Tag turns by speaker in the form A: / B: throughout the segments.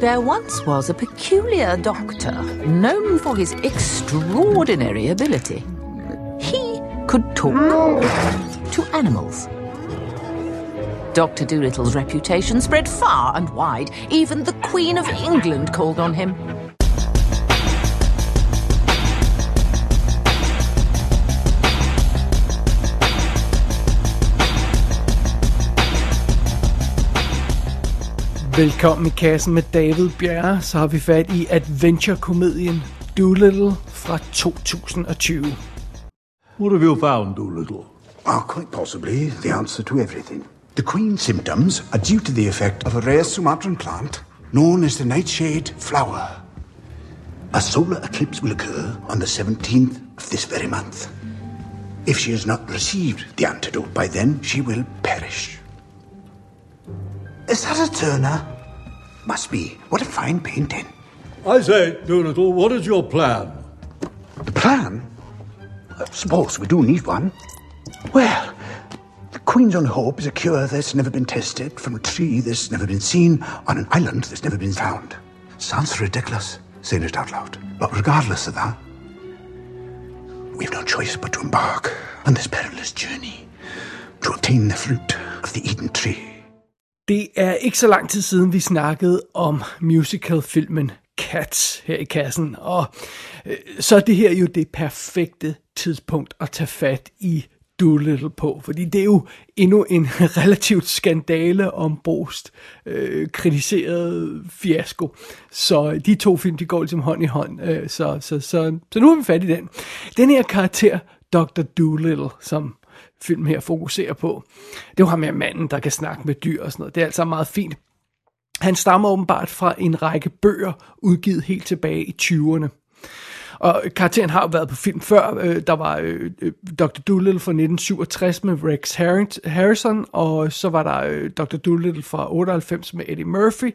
A: There once was a peculiar doctor known for his extraordinary ability. He could talk to animals. Dr. Doolittle's reputation spread far and wide. Even the Queen of England called on him.
B: Velkommen i kassen med David Bjerre, så har vi fat i adventure-komedien Doolittle fra 2020.
C: What have you found, Doolittle?
D: Oh, quite possibly the answer to everything. The Queen's symptoms are due to the effect of a rare Sumatran plant known as the nightshade flower. A solar eclipse will occur on the 17th of this very month. If she has not received the antidote by then, she will perish. Is that a Turner? Must be. What a fine painting.
C: I say, Doolittle, what is your plan?
D: The plan? I suppose we do need one. Well, the Queen's only hope is a cure that's never been tested from a tree that's never been seen on an island that's never been found. Sounds ridiculous, saying it out loud. But regardless of that, we've no choice but to embark on this perilous journey to obtain the fruit of the Eden tree.
B: Det er ikke så lang tid siden, vi snakkede om musicalfilmen Cats her i kassen, og øh, så er det her jo det perfekte tidspunkt at tage fat i Doolittle på, fordi det er jo endnu en relativt skandale om Brost øh, kritiseret fiasko. Så de to film, de går ligesom hånd i hånd, øh, så, så, så, så nu er vi fat i den. Den her karakter, Dr. Doolittle, som film her fokuserer på. Det var med ham her manden, der kan snakke med dyr og sådan noget. Det er altså meget fint. Han stammer åbenbart fra en række bøger, udgivet helt tilbage i 20'erne. Og karakteren har jo været på film før. Øh, der var øh, øh, Dr. Dolittle fra 1967 med Rex Harrison, og så var der Dr. Dolittle fra 98 med Eddie Murphy.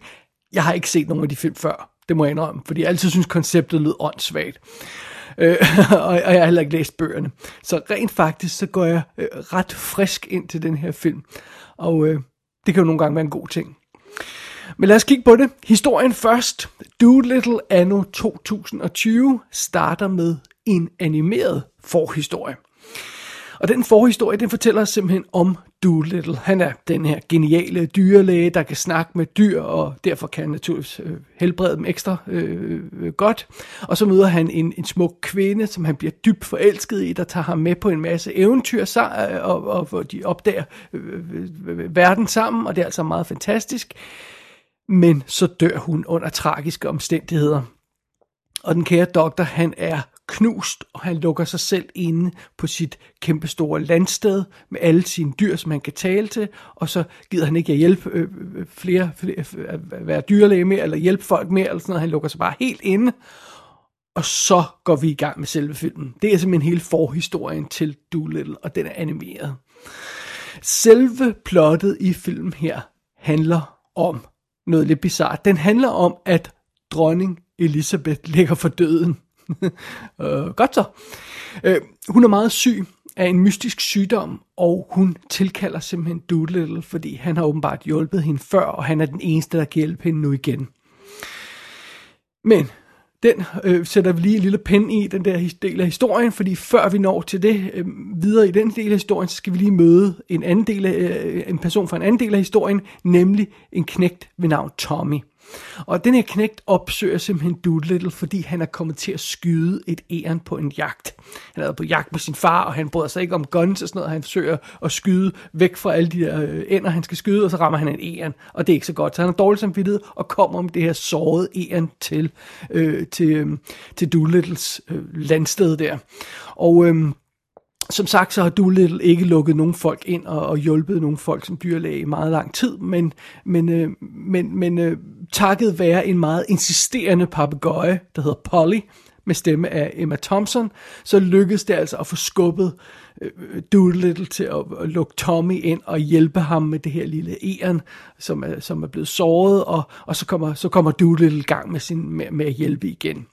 B: Jeg har ikke set nogen af de film før, det må jeg indrømme, fordi jeg altid synes, konceptet lød åndssvagt. Øh, og, jeg har heller ikke læst bøgerne. Så rent faktisk, så går jeg øh, ret frisk ind til den her film. Og øh, det kan jo nogle gange være en god ting. Men lad os kigge på det. Historien først. Doolittle anno 2020 starter med en animeret forhistorie. Og den forhistorie, den fortæller simpelthen om Doolittle. Han er den her geniale dyrlæge, der kan snakke med dyr, og derfor kan han naturligvis øh, helbrede dem ekstra øh, øh, godt. Og så møder han en, en smuk kvinde, som han bliver dybt forelsket i, der tager ham med på en masse eventyr, så, øh, og, og, og de opdager øh, øh, verden sammen, og det er altså meget fantastisk. Men så dør hun under tragiske omstændigheder. Og den kære doktor, han er knust, og han lukker sig selv inde på sit kæmpestore landsted med alle sine dyr, som han kan tale til, og så gider han ikke at hjælpe øh, øh flere, flere at være dyrlæge mere, eller hjælpe folk mere, eller sådan noget. Han lukker sig bare helt inde, og så går vi i gang med selve filmen. Det er simpelthen hele forhistorien til Doolittle, og den er animeret. Selve plottet i filmen her handler om noget lidt bizart. Den handler om, at dronning Elisabeth ligger for døden øh, godt så. Øh, hun er meget syg af en mystisk sygdom, og hun tilkalder simpelthen Doolittle, fordi han har åbenbart hjulpet hende før, og han er den eneste, der kan hjælpe hende nu igen. Men den øh, sætter vi lige en lille pen i, den der del af historien, fordi før vi når til det øh, videre i den del af historien, så skal vi lige møde en anden del af, øh, en person fra en anden del af historien, nemlig en knægt ved navn Tommy. Og den her knægt opsøger simpelthen Doolittle, fordi han er kommet til at skyde et æren på en jagt. Han er været på jagt med sin far, og han bryder sig ikke om guns og sådan noget. Han forsøger at skyde væk fra alle de der øh, ænder, han skal skyde, og så rammer han en æren, og det er ikke så godt. Så han har dårligt samvittighed og kommer om det her sårede æren til, øh, til, øh, til Doolittles øh, landsted der. Og... Øh, som sagt, så har Doolittle ikke lukket nogen folk ind og, og hjulpet nogen folk som dyrlæge i meget lang tid, men, men, øh, men, men øh, takket være en meget insisterende papegøje, der hedder Polly, med stemme af Emma Thompson, så lykkedes det altså at få skubbet øh, Doolittle til at, at lukke Tommy ind og hjælpe ham med det her lille æren, som er, som er blevet såret, og, og så kommer, så kommer Doolittle i gang med, sin, med, med at hjælpe igen. Øh,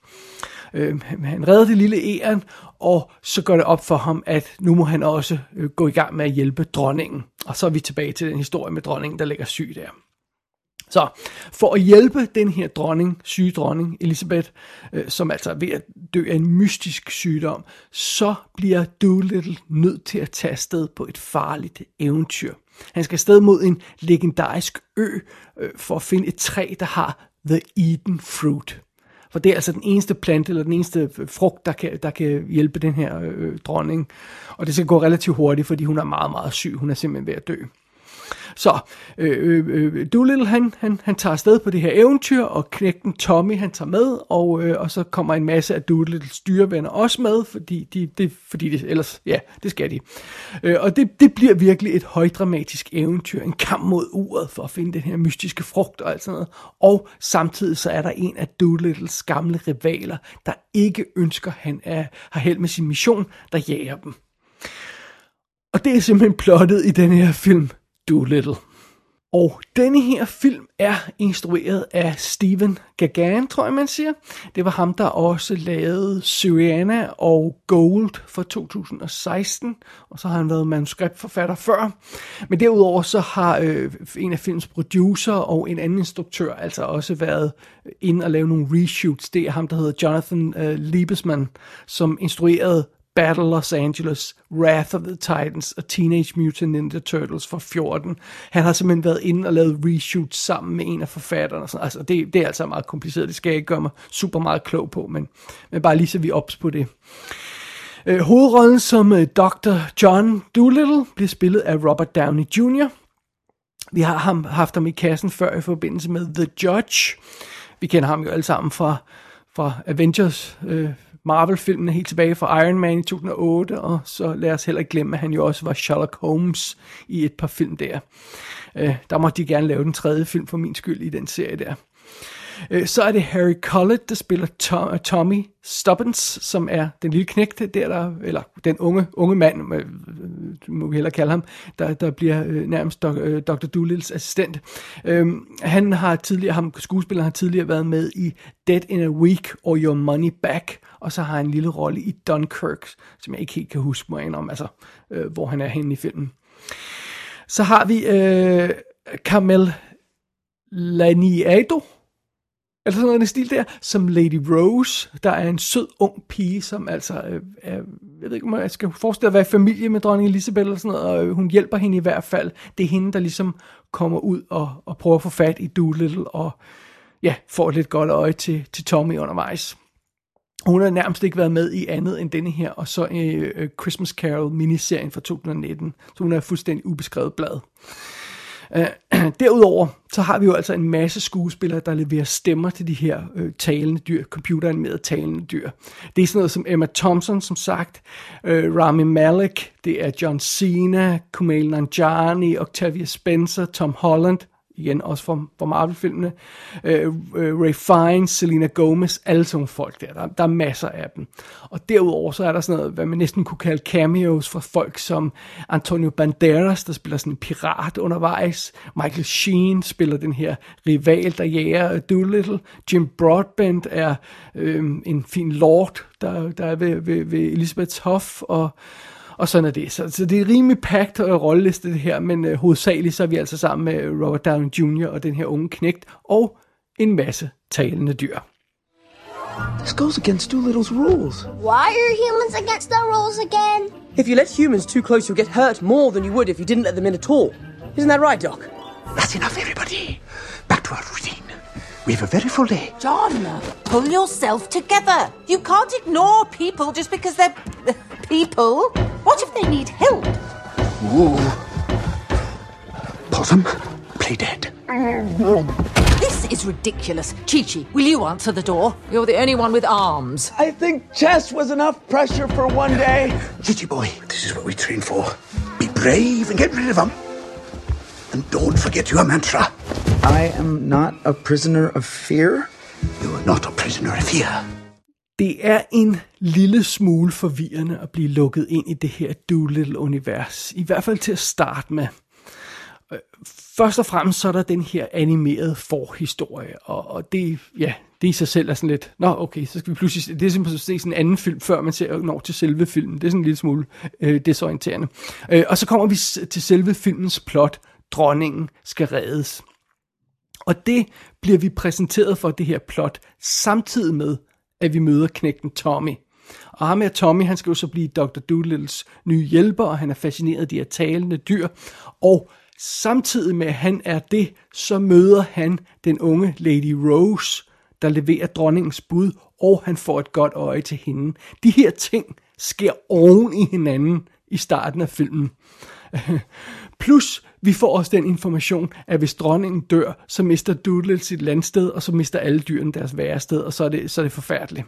B: øh, han redder det lille æren, og så går det op for ham, at nu må han også øh, gå i gang med at hjælpe dronningen. Og så er vi tilbage til den historie med dronningen, der ligger syg der. Så for at hjælpe den her dronning, syge dronning Elisabeth, øh, som altså er ved at dø af en mystisk sygdom, så bliver Doolittle nødt til at tage afsted på et farligt eventyr. Han skal afsted mod en legendarisk ø øh, for at finde et træ, der har The Eden Fruit. For det er altså den eneste plante, eller den eneste frugt, der kan, der kan hjælpe den her øh, dronning. Og det skal gå relativt hurtigt, fordi hun er meget, meget syg. Hun er simpelthen ved at dø. Så øh, øh, øh, Doolittle, han, han, han tager afsted på det her eventyr, og knægten Tommy, han tager med, og, øh, og så kommer en masse af Doolittles dyrevenner også med, fordi de, det, fordi det, ellers, ja, det skal de. Øh, og det, det bliver virkelig et højdramatisk eventyr, en kamp mod uret for at finde den her mystiske frugt og alt sådan noget. Og samtidig så er der en af Doolittles gamle rivaler, der ikke ønsker, han er, har held med sin mission, der jager dem. Og det er simpelthen plottet i den her film. Doolittle. Og denne her film er instrueret af Steven Gagan, tror jeg man siger. Det var ham, der også lavede Syriana og Gold for 2016, og så har han været manuskriptforfatter før. Men derudover så har øh, en af films producer og en anden instruktør altså også været ind og lave nogle reshoots. Det er ham, der hedder Jonathan øh, Liebesman, som instruerede Battle Los Angeles, Wrath of the Titans og Teenage Mutant Ninja Turtles for 14. Han har simpelthen været inde og lavet reshoots sammen med en af forfatterne. Og sådan. Altså, det, det er altså meget kompliceret, det skal jeg ikke gøre mig super meget klog på, men, men bare lige så vi ops på det. Øh, hovedrollen som øh, Dr. John Doolittle bliver spillet af Robert Downey Jr. Vi har ham, haft ham i kassen før i forbindelse med The Judge. Vi kender ham jo alle sammen fra, fra Avengers øh, Marvel-filmene helt tilbage fra Iron Man i 2008, og så lad os heller ikke glemme, at han jo også var Sherlock Holmes i et par film der. Øh, der måtte de gerne lave den tredje film for min skyld i den serie der. Øh, så er det Harry Collett, der spiller Tom, Tommy Stubbins, som er den lille knægte der, der eller den unge, unge mand, må vi hellere kalde ham, der, der bliver øh, nærmest Dr. Øh, Doolittles assistent. Øhm, han har tidligere, ham skuespiller har tidligere været med i Dead in a Week or Your Money Back, og så har han en lille rolle i Dunkirk, som jeg ikke helt kan huske mig om, altså øh, hvor han er henne i filmen. Så har vi øh, Carmel Laniado, eller sådan noget i stil der, som Lady Rose, der er en sød ung pige, som altså øh, er, jeg ved ikke, om jeg skal forestille at være i familie med dronning Elisabeth eller sådan noget, og øh, hun hjælper hende i hvert fald. Det er hende, der ligesom kommer ud og, og prøver at få fat i Doolittle, og ja, får et lidt godt øje til, til Tommy undervejs. Hun har nærmest ikke været med i andet end denne her, og så øh, øh Christmas Carol miniserien fra 2019, så hun er fuldstændig ubeskrevet blad. Øh, derudover så har vi jo altså en masse skuespillere, der leverer stemmer til de her øh, talende dyr, computeranimerede talende dyr. Det er sådan noget som Emma Thompson, som sagt, øh, Rami Malek, det er John Cena, Kumail Nanjiani, Octavia Spencer, Tom Holland, igen også fra, fra Marvel-filmene, øh, øh, Ray Fiennes, Selena Gomez, alle sådan folk der. der. Der er masser af dem. Og derudover så er der sådan noget, hvad man næsten kunne kalde cameos fra folk som Antonio Banderas, der spiller sådan en pirat undervejs. Michael Sheen spiller den her rival, der jager Doolittle. Jim Broadbent er øh, en fin lord, der, der er ved, ved, ved Elizabeths hof, og og sådan er det. Så, så det er rimelig packed uh, rolleliste det her, men uh, hovedsageligt så er vi altså sammen med Robert Downey Jr. og den her unge knægt, og en masse talende dyr.
E: This goes against Doolittle's rules.
F: Why are humans against our rules again?
E: If you let humans too close, you'll get hurt more than you would if you didn't let them in at all. Isn't that right, Doc?
D: That's enough, everybody. Back to our routine. We have a very full day.
A: John, pull yourself together. You can't ignore people just because they're people. What if they need help?
D: Ooh. Possum, play dead.
A: This is ridiculous. Chi-Chi, will you answer the door? You're the only one with arms.
E: I think chess was enough pressure for one day.
D: Gigi boy, this is what we train for. Be brave and get rid of them. And don't forget your mantra.
E: I am not a prisoner of fear.
D: You are not a prisoner of fear.
B: Det er en lille smule forvirrende at blive lukket ind i det her Doolittle-univers. I hvert fald til at starte med. Først og fremmest så er der den her animerede forhistorie, og, og det, ja, det i sig selv er sådan lidt, nå okay, så skal vi pludselig, det er simpelthen se sådan en anden film, før man ser, når til selve filmen. Det er sådan en lille smule øh, desorienterende. Øh, og så kommer vi til selve filmens plot. Dronningen skal reddes. Og det bliver vi præsenteret for det her plot, samtidig med, at vi møder knægten Tommy. Og ham her Tommy, han skal jo så blive Dr. Doolittles nye hjælper, og han er fascineret af de her talende dyr. Og samtidig med, at han er det, så møder han den unge Lady Rose, der leverer dronningens bud, og han får et godt øje til hende. De her ting sker oven i hinanden i starten af filmen. Plus, vi får også den information, at hvis dronningen dør, så mister Doodle sit landsted, og så mister alle dyrene deres værested, og så er det, så er det forfærdeligt.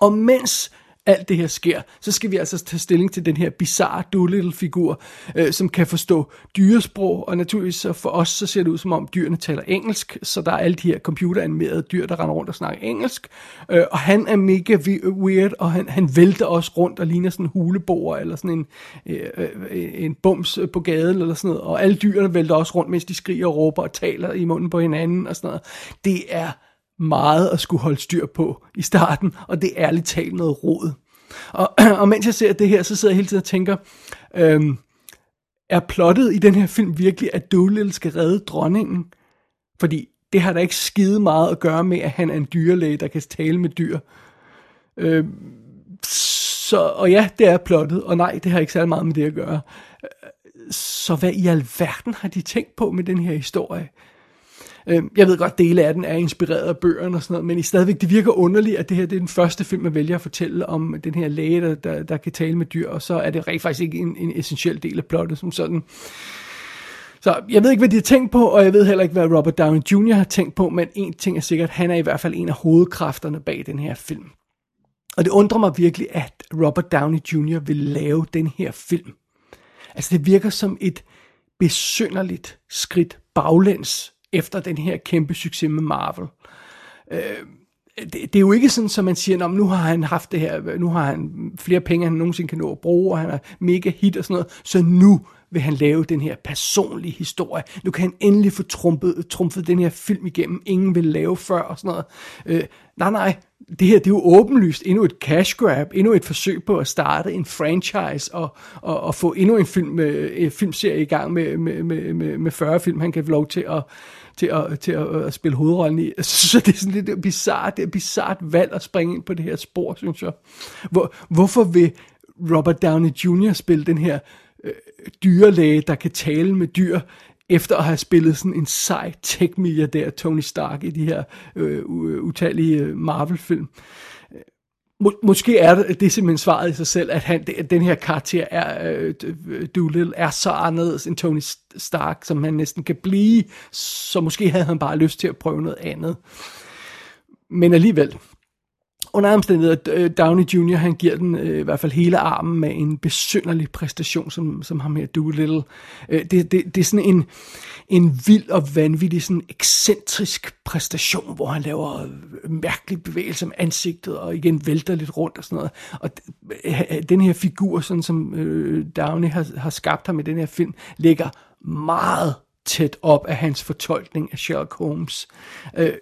B: Og mens alt det her sker, så skal vi altså tage stilling til den her bizarre Doolittle-figur, øh, som kan forstå dyresprog, og naturligvis så for os, så ser det ud som om dyrene taler engelsk, så der er alle de her computeranimerede dyr, der render rundt og snakker engelsk, øh, og han er mega weird, og han, han vælter også rundt og ligner sådan en huleboer, eller sådan en, øh, øh, en bums på gaden, eller sådan noget, og alle dyrene vælter også rundt, mens de skriger og råber og taler i munden på hinanden, og sådan noget. Det er meget at skulle holde styr på i starten, og det er ærligt talt noget rod. Og, og mens jeg ser det her, så sidder jeg hele tiden og tænker, øhm, er plottet i den her film virkelig, at Doolittle skal redde dronningen? Fordi det har da ikke skide meget at gøre med, at han er en dyrlæge, der kan tale med dyr. Øhm, så, og ja, det er plottet, og nej, det har ikke særlig meget med det at gøre. Øh, så hvad i alverden har de tænkt på med den her historie? Øh, jeg ved godt, dele af den er inspireret af bøgerne og sådan noget, men i stadigvæk, det virker underligt, at det her det er den første film, man vælger at fortælle om den her læge, der, der, der kan tale med dyr, og så er det rent faktisk ikke en, en essentiel del af plottet som sådan. Så jeg ved ikke, hvad de har tænkt på, og jeg ved heller ikke, hvad Robert Downey Jr. har tænkt på, men en ting er sikkert, han er i hvert fald en af hovedkræfterne bag den her film. Og det undrer mig virkelig, at Robert Downey Jr. vil lave den her film. Altså det virker som et besynderligt skridt baglæns efter den her kæmpe succes med Marvel. Øh, det, det er jo ikke sådan, som man siger, nu har han haft det her, nu har han flere penge, end han nogensinde kan nå at bruge, og han er mega hit og sådan noget, så nu vil han lave den her personlige historie. Nu kan han endelig få trumpet, trumfet den her film igennem, ingen vil lave før og sådan noget. Øh, nej, nej, det her det er jo åbenlyst endnu et cash grab, endnu et forsøg på at starte en franchise og, og, og få endnu en film, øh, en filmserie i gang med, med, med, med, med 40 film, han kan få lov til at, til at, til at, øh, at spille hovedrollen i. Så det er sådan lidt bizart, det er bizart valg at springe ind på det her spor, synes jeg. Hvor, hvorfor vil Robert Downey Jr. spille den her øh, dyrlæge, der kan tale med dyr, efter at have spillet sådan en sej tech-milliardær Tony Stark i de her øh, utallige øh, Marvel-film. Må, måske er det, det er simpelthen svaret i sig selv, at, han, at den her karakter er, øh, Doolittle er så anderledes end Tony Stark, som han næsten kan blive, så måske havde han bare lyst til at prøve noget andet. Men alligevel, under omstændigheder, øh, Downey Jr., han giver den øh, i hvert fald hele armen med en besynderlig præstation, som, som ham her Doolittle. Øh, det, det, det er sådan en, en vild og vanvittig, sådan ekscentrisk præstation, hvor han laver øh, mærkelige bevægelser med ansigtet, og igen vælter lidt rundt og sådan noget. Og øh, øh, den her figur, sådan som øh, Downey har, har skabt ham i den her film, ligger meget tæt op af hans fortolkning af Sherlock Holmes. Øh,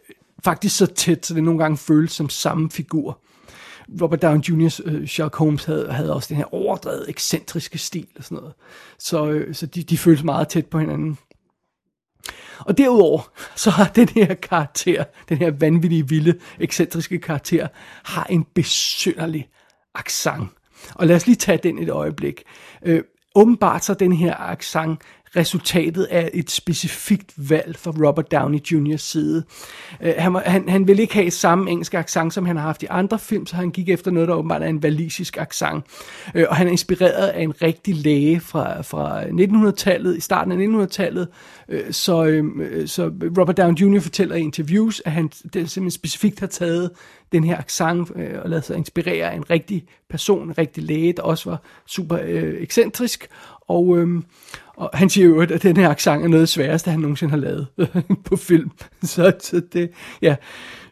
B: faktisk så tæt, så det nogle gange føles som samme figur. Robert Downey Jr. Uh, øh, Sherlock Holmes havde, havde også den her overdrevet, ekscentriske stil og sådan noget. Så, øh, så de, de føles meget tæt på hinanden. Og derudover, så har den her karakter, den her vanvittige, vilde, ekscentriske karakter, har en besynderlig accent. Og lad os lige tage den et øjeblik. Øh, åbenbart så den her accent resultatet af et specifikt valg fra Robert Downey Jr.'s side. Øh, han, han, han ville ikke have samme engelske accent, som han har haft i andre film, så han gik efter noget, der åbenbart er en valisisk accent. Øh, og han er inspireret af en rigtig læge fra, fra 1900-tallet, i starten af 1900-tallet. Øh, så, øhm, så Robert Downey Jr. fortæller i interviews, at han det simpelthen specifikt har taget den her accent og lade sig inspirere af en rigtig person, en rigtig læge, der også var super øh, ekscentrisk. Og, øhm, og han siger jo, at den her accent er noget af det sværeste, han nogensinde har lavet på film. Så, så det, ja,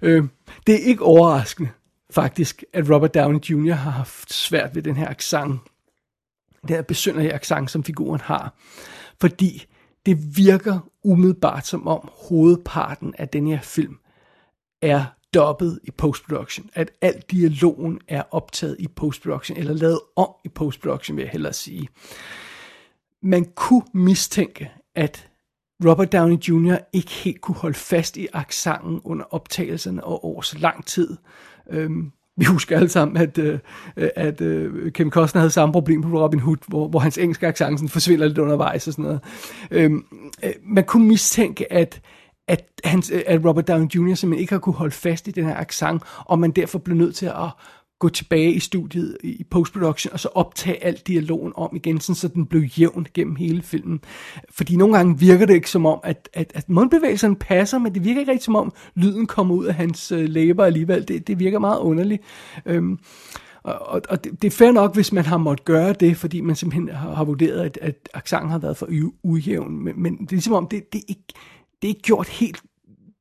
B: øh, det er ikke overraskende, faktisk, at Robert Downey Jr. har haft svært ved den her accent. Den her besynderlige accent, som figuren har. Fordi det virker umiddelbart som om hovedparten af den her film er dobbet i postproduktion. At al dialogen er optaget i postproduktion, eller lavet om i postproduktion, vil jeg hellere sige man kunne mistænke, at Robert Downey Jr. ikke helt kunne holde fast i aksangen under optagelserne og over så lang tid. Øhm, vi husker alle sammen, at, øh, at øh, Kevin Costner havde samme problem på Robin Hood, hvor, hvor hans engelske accent forsvinder lidt undervejs og sådan noget. Øhm, øh, man kunne mistænke, at at, hans, øh, at Robert Downey Jr. simpelthen ikke har kunne holde fast i den her accent, og man derfor blev nødt til at gå tilbage i studiet i postproduktion, og så optage alt dialogen om igen, sådan, så den blev jævn gennem hele filmen. Fordi nogle gange virker det ikke som om, at, at, at mundbevægelserne passer, men det virker ikke rigtig som om, lyden kommer ud af hans øh, læber alligevel. Det, det virker meget underligt. Øhm, og, og det, det er fair nok, hvis man har måttet gøre det, fordi man simpelthen har, har vurderet, at, at accenten har været for ujævn. Men, men det er ligesom om, det, det, er ikke, det er ikke gjort helt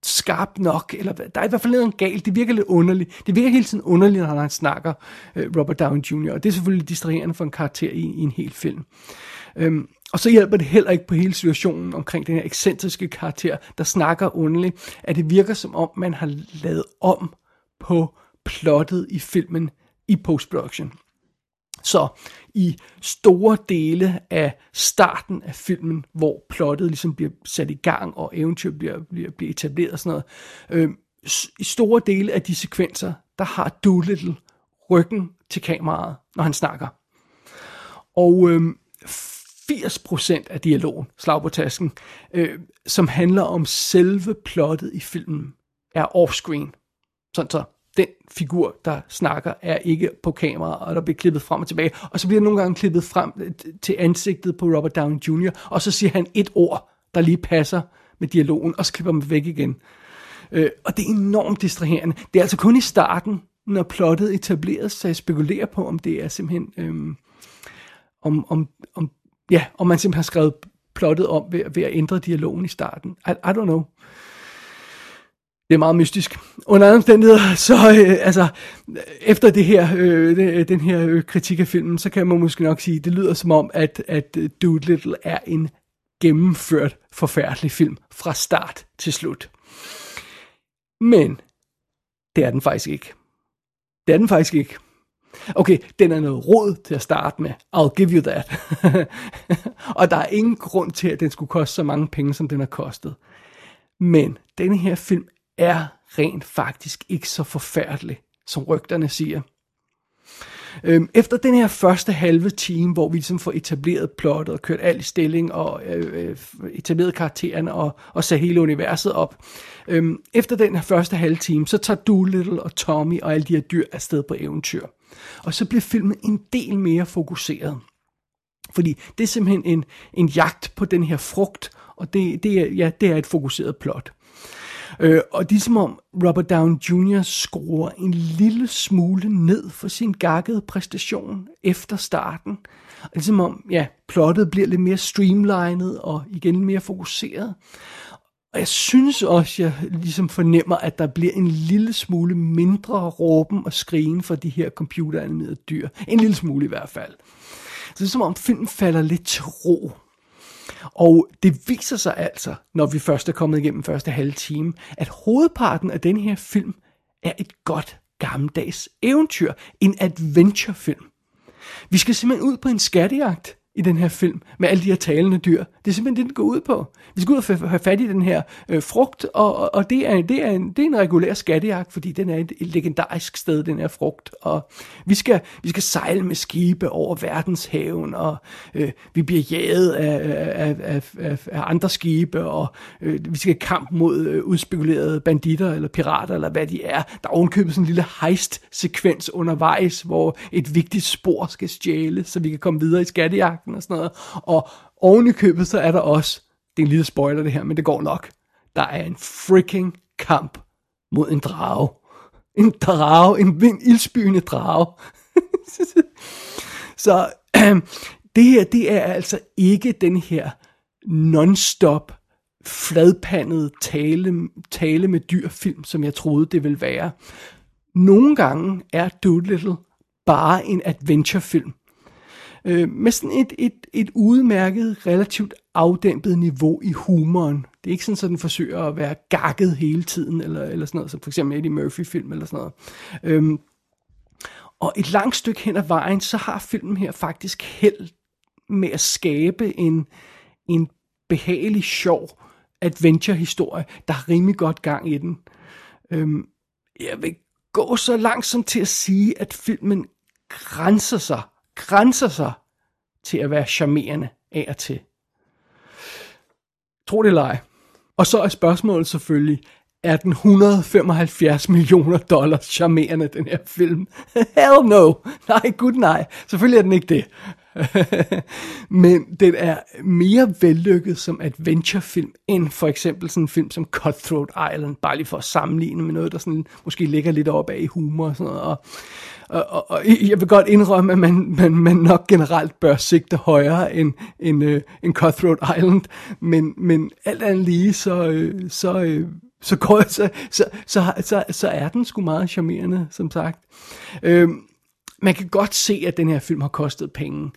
B: skarp nok, eller der er i hvert fald noget galt, det virker lidt underligt. Det virker hele tiden underligt, når han snakker øh, Robert Downey Jr., og det er selvfølgelig distraherende for en karakter i, i en hel film. Øhm, og så hjælper det heller ikke på hele situationen omkring den her ekscentriske karakter, der snakker underligt, at det virker som om, man har lavet om på plottet i filmen i postproduktion. Så i store dele af starten af filmen, hvor plottet ligesom bliver sat i gang, og eventyr bliver, bliver, bliver etableret og sådan noget, øh, i store dele af de sekvenser, der har Doolittle ryggen til kameraet, når han snakker. Og øh, 80% af dialogen, slag på tasken, øh, som handler om selve plottet i filmen, er offscreen. Sådan så den figur, der snakker, er ikke på kamera, og der bliver klippet frem og tilbage. Og så bliver der nogle gange klippet frem øh, til ansigtet på Robert Downey Jr., og så siger han et ord, der lige passer med dialogen, og så klipper man væk igen. Øh, og det er enormt distraherende. Det er altså kun i starten, når plottet etableres, så jeg spekulerer på, om det er simpelthen... Øh, om, om, om, ja, om man simpelthen har skrevet plottet om ved, ved at ændre dialogen i starten. I, I don't know. Det er meget mystisk. Under andre omstændigheder, så øh, altså, efter det her, øh, øh, den her øh, kritik af filmen, så kan man måske nok sige, det lyder som om, at, at Doolittle er en gennemført forfærdelig film fra start til slut. Men det er den faktisk ikke. Det er den faktisk ikke. Okay, den er noget råd til at starte med. I'll give you that. og der er ingen grund til, at den skulle koste så mange penge, som den har kostet. Men denne her film er rent faktisk ikke så forfærdelig, som rygterne siger. Øhm, efter den her første halve time, hvor vi ligesom får etableret plottet og kørt alt i stilling og øh, øh, etableret karaktererne og, og sat hele universet op. Øhm, efter den her første halve time, så tager Doolittle og Tommy og alle de her dyr afsted på eventyr. Og så bliver filmen en del mere fokuseret. Fordi det er simpelthen en, en jagt på den her frugt, og det, det, er, ja, det er et fokuseret plot. Øh, og det er som om Robert Downey Jr. skruer en lille smule ned for sin gakkede præstation efter starten. Og det er som om, ja, plottet bliver lidt mere streamlined og igen mere fokuseret. Og jeg synes også, jeg ligesom fornemmer, at der bliver en lille smule mindre råben og skrigen for de her computeranimerede dyr. En lille smule i hvert fald. Så det er som om filmen falder lidt til ro. Og det viser sig altså, når vi først er kommet igennem første halve time, at hovedparten af den her film er et godt gammeldags eventyr. En adventurefilm. Vi skal simpelthen ud på en skattejagt i den her film, med alle de her talende dyr. Det er simpelthen det, den går ud på. Vi skal ud og have fat i den her øh, frugt, og, og, og det, er, det, er en, det er en regulær skattejagt, fordi den er et, legendarisk sted, den her frugt. Og vi skal, vi skal sejle med skibe over verdenshaven, og øh, vi bliver jaget af, af, af, af, af andre skibe, og øh, vi skal kamp mod øh, udspekulerede banditter eller pirater, eller hvad de er. Der er ovenkøbet sådan en lille heist-sekvens undervejs, hvor et vigtigt spor skal stjæles, så vi kan komme videre i skattejagt jagten og sådan noget. Og oven i købet, så er der også, det er en lille spoiler det her, men det går nok. Der er en freaking kamp mod en drage. En drage, en, en ildspygende drage. så øh, det her, det er altså ikke den her non-stop fladpandet tale, tale med dyrfilm, som jeg troede, det ville være. Nogle gange er Doolittle bare en adventurefilm øh, med sådan et, et, et udmærket, relativt afdæmpet niveau i humoren. Det er ikke sådan, at den forsøger at være gakket hele tiden, eller, eller sådan noget, som for eksempel Eddie Murphy-film eller sådan noget. Øhm, og et langt stykke hen ad vejen, så har filmen her faktisk held med at skabe en, en behagelig sjov adventure-historie, der har rimelig godt gang i den. Øhm, jeg vil gå så langt som til at sige, at filmen grænser sig, grænser sig til at være charmerende af og til. Tro det eller ej. Og så er spørgsmålet selvfølgelig, er den 175 millioner dollars charmerende, den her film? Hell no! Nej, gud nej. Selvfølgelig er den ikke det. Men den er mere vellykket som adventurefilm, end for eksempel sådan en film som Cutthroat Island, bare lige for at sammenligne med noget, der sådan måske ligger lidt op af i humor og sådan noget. Og, og, og, og jeg vil godt indrømme, at man, man, man nok generelt bør sigte højere end, end, øh, end Cutthroat Island, men, men alt andet lige, så, øh, så, øh, så, går, så, så, så, så, så er den sgu meget charmerende, som sagt. Uh, man kan godt se, at den her film har kostet penge,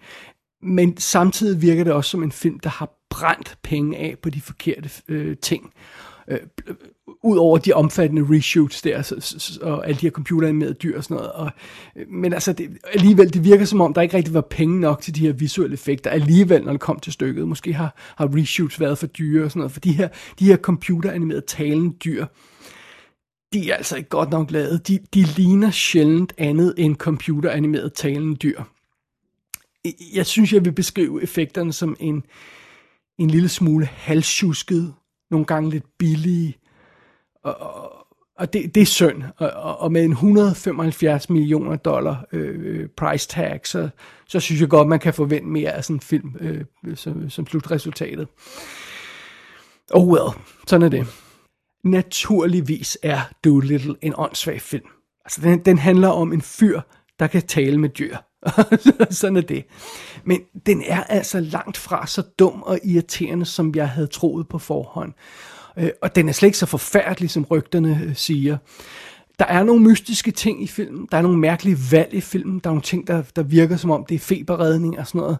B: men samtidig virker det også som en film, der har brændt penge af på de forkerte øh, ting. Øh, øh Udover de omfattende reshoots der, så, så, og alle de her computeranimerede dyr og sådan noget. Og, øh, men altså, det, alligevel, det virker som om, der ikke rigtig var penge nok til de her visuelle effekter. Alligevel, når det kom til stykket. Måske har, har reshoots været for dyre og sådan noget. For de her, de her computeranimerede talende dyr, de er altså ikke godt nok lavet. De, de ligner sjældent andet end computeranimeret talende dyr. Jeg synes, jeg vil beskrive effekterne som en, en lille smule halsjusket, nogle gange lidt billige, og, og, og det, det er synd. Og, og med en 175 millioner dollar øh, price tag, så, så synes jeg godt, man kan forvente mere af sådan en film øh, som, som slutresultatet. Oh well, sådan er det naturligvis er Doolittle en åndssvag film. Altså, den, den handler om en fyr, der kan tale med dyr. Sådan er det. Men den er altså langt fra så dum og irriterende, som jeg havde troet på forhånd. Øh, og den er slet ikke så forfærdelig, som rygterne øh, siger. Der er nogle mystiske ting i filmen. Der er nogle mærkelige valg i filmen. Der er nogle ting, der, der virker som om, det er feberredning og sådan noget.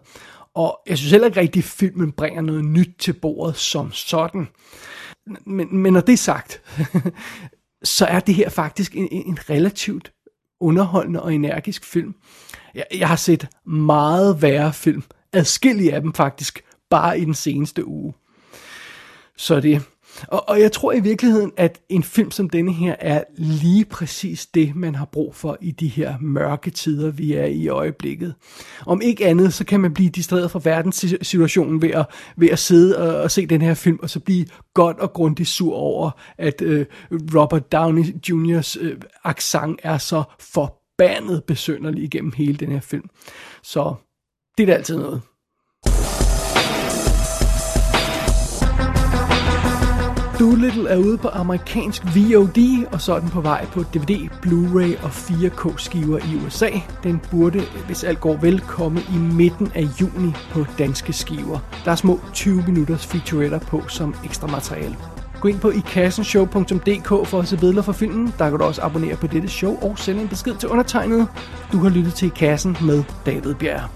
B: Og jeg synes heller ikke rigtigt, at filmen bringer noget nyt til bordet som sådan men, men når det er sagt, så er det her faktisk en, en relativt underholdende og energisk film. Jeg, jeg har set meget værre film, adskillige af dem faktisk, bare i den seneste uge. Så det, og, og jeg tror i virkeligheden, at en film som denne her er lige præcis det, man har brug for i de her mørke tider, vi er i øjeblikket. Om ikke andet, så kan man blive distraheret fra verdenssituationen ved at, ved at sidde og, og se den her film, og så blive godt og grundigt sur over, at øh, Robert Downey Jr.'s øh, accent er så forbandet besønderlig igennem hele den her film. Så det er da altid noget. Doolittle er ude på amerikansk VOD, og så er den på vej på DVD, Blu-ray og 4K skiver i USA. Den burde, hvis alt går vel, komme i midten af juni på danske skiver. Der er små 20 minutters featuretter på som ekstra materiale. Gå ind på ikassenshow.dk for at se billeder fra filmen. Der kan du også abonnere på dette show og sende en besked til undertegnet. Du har lyttet til I Kassen med David Bjerg.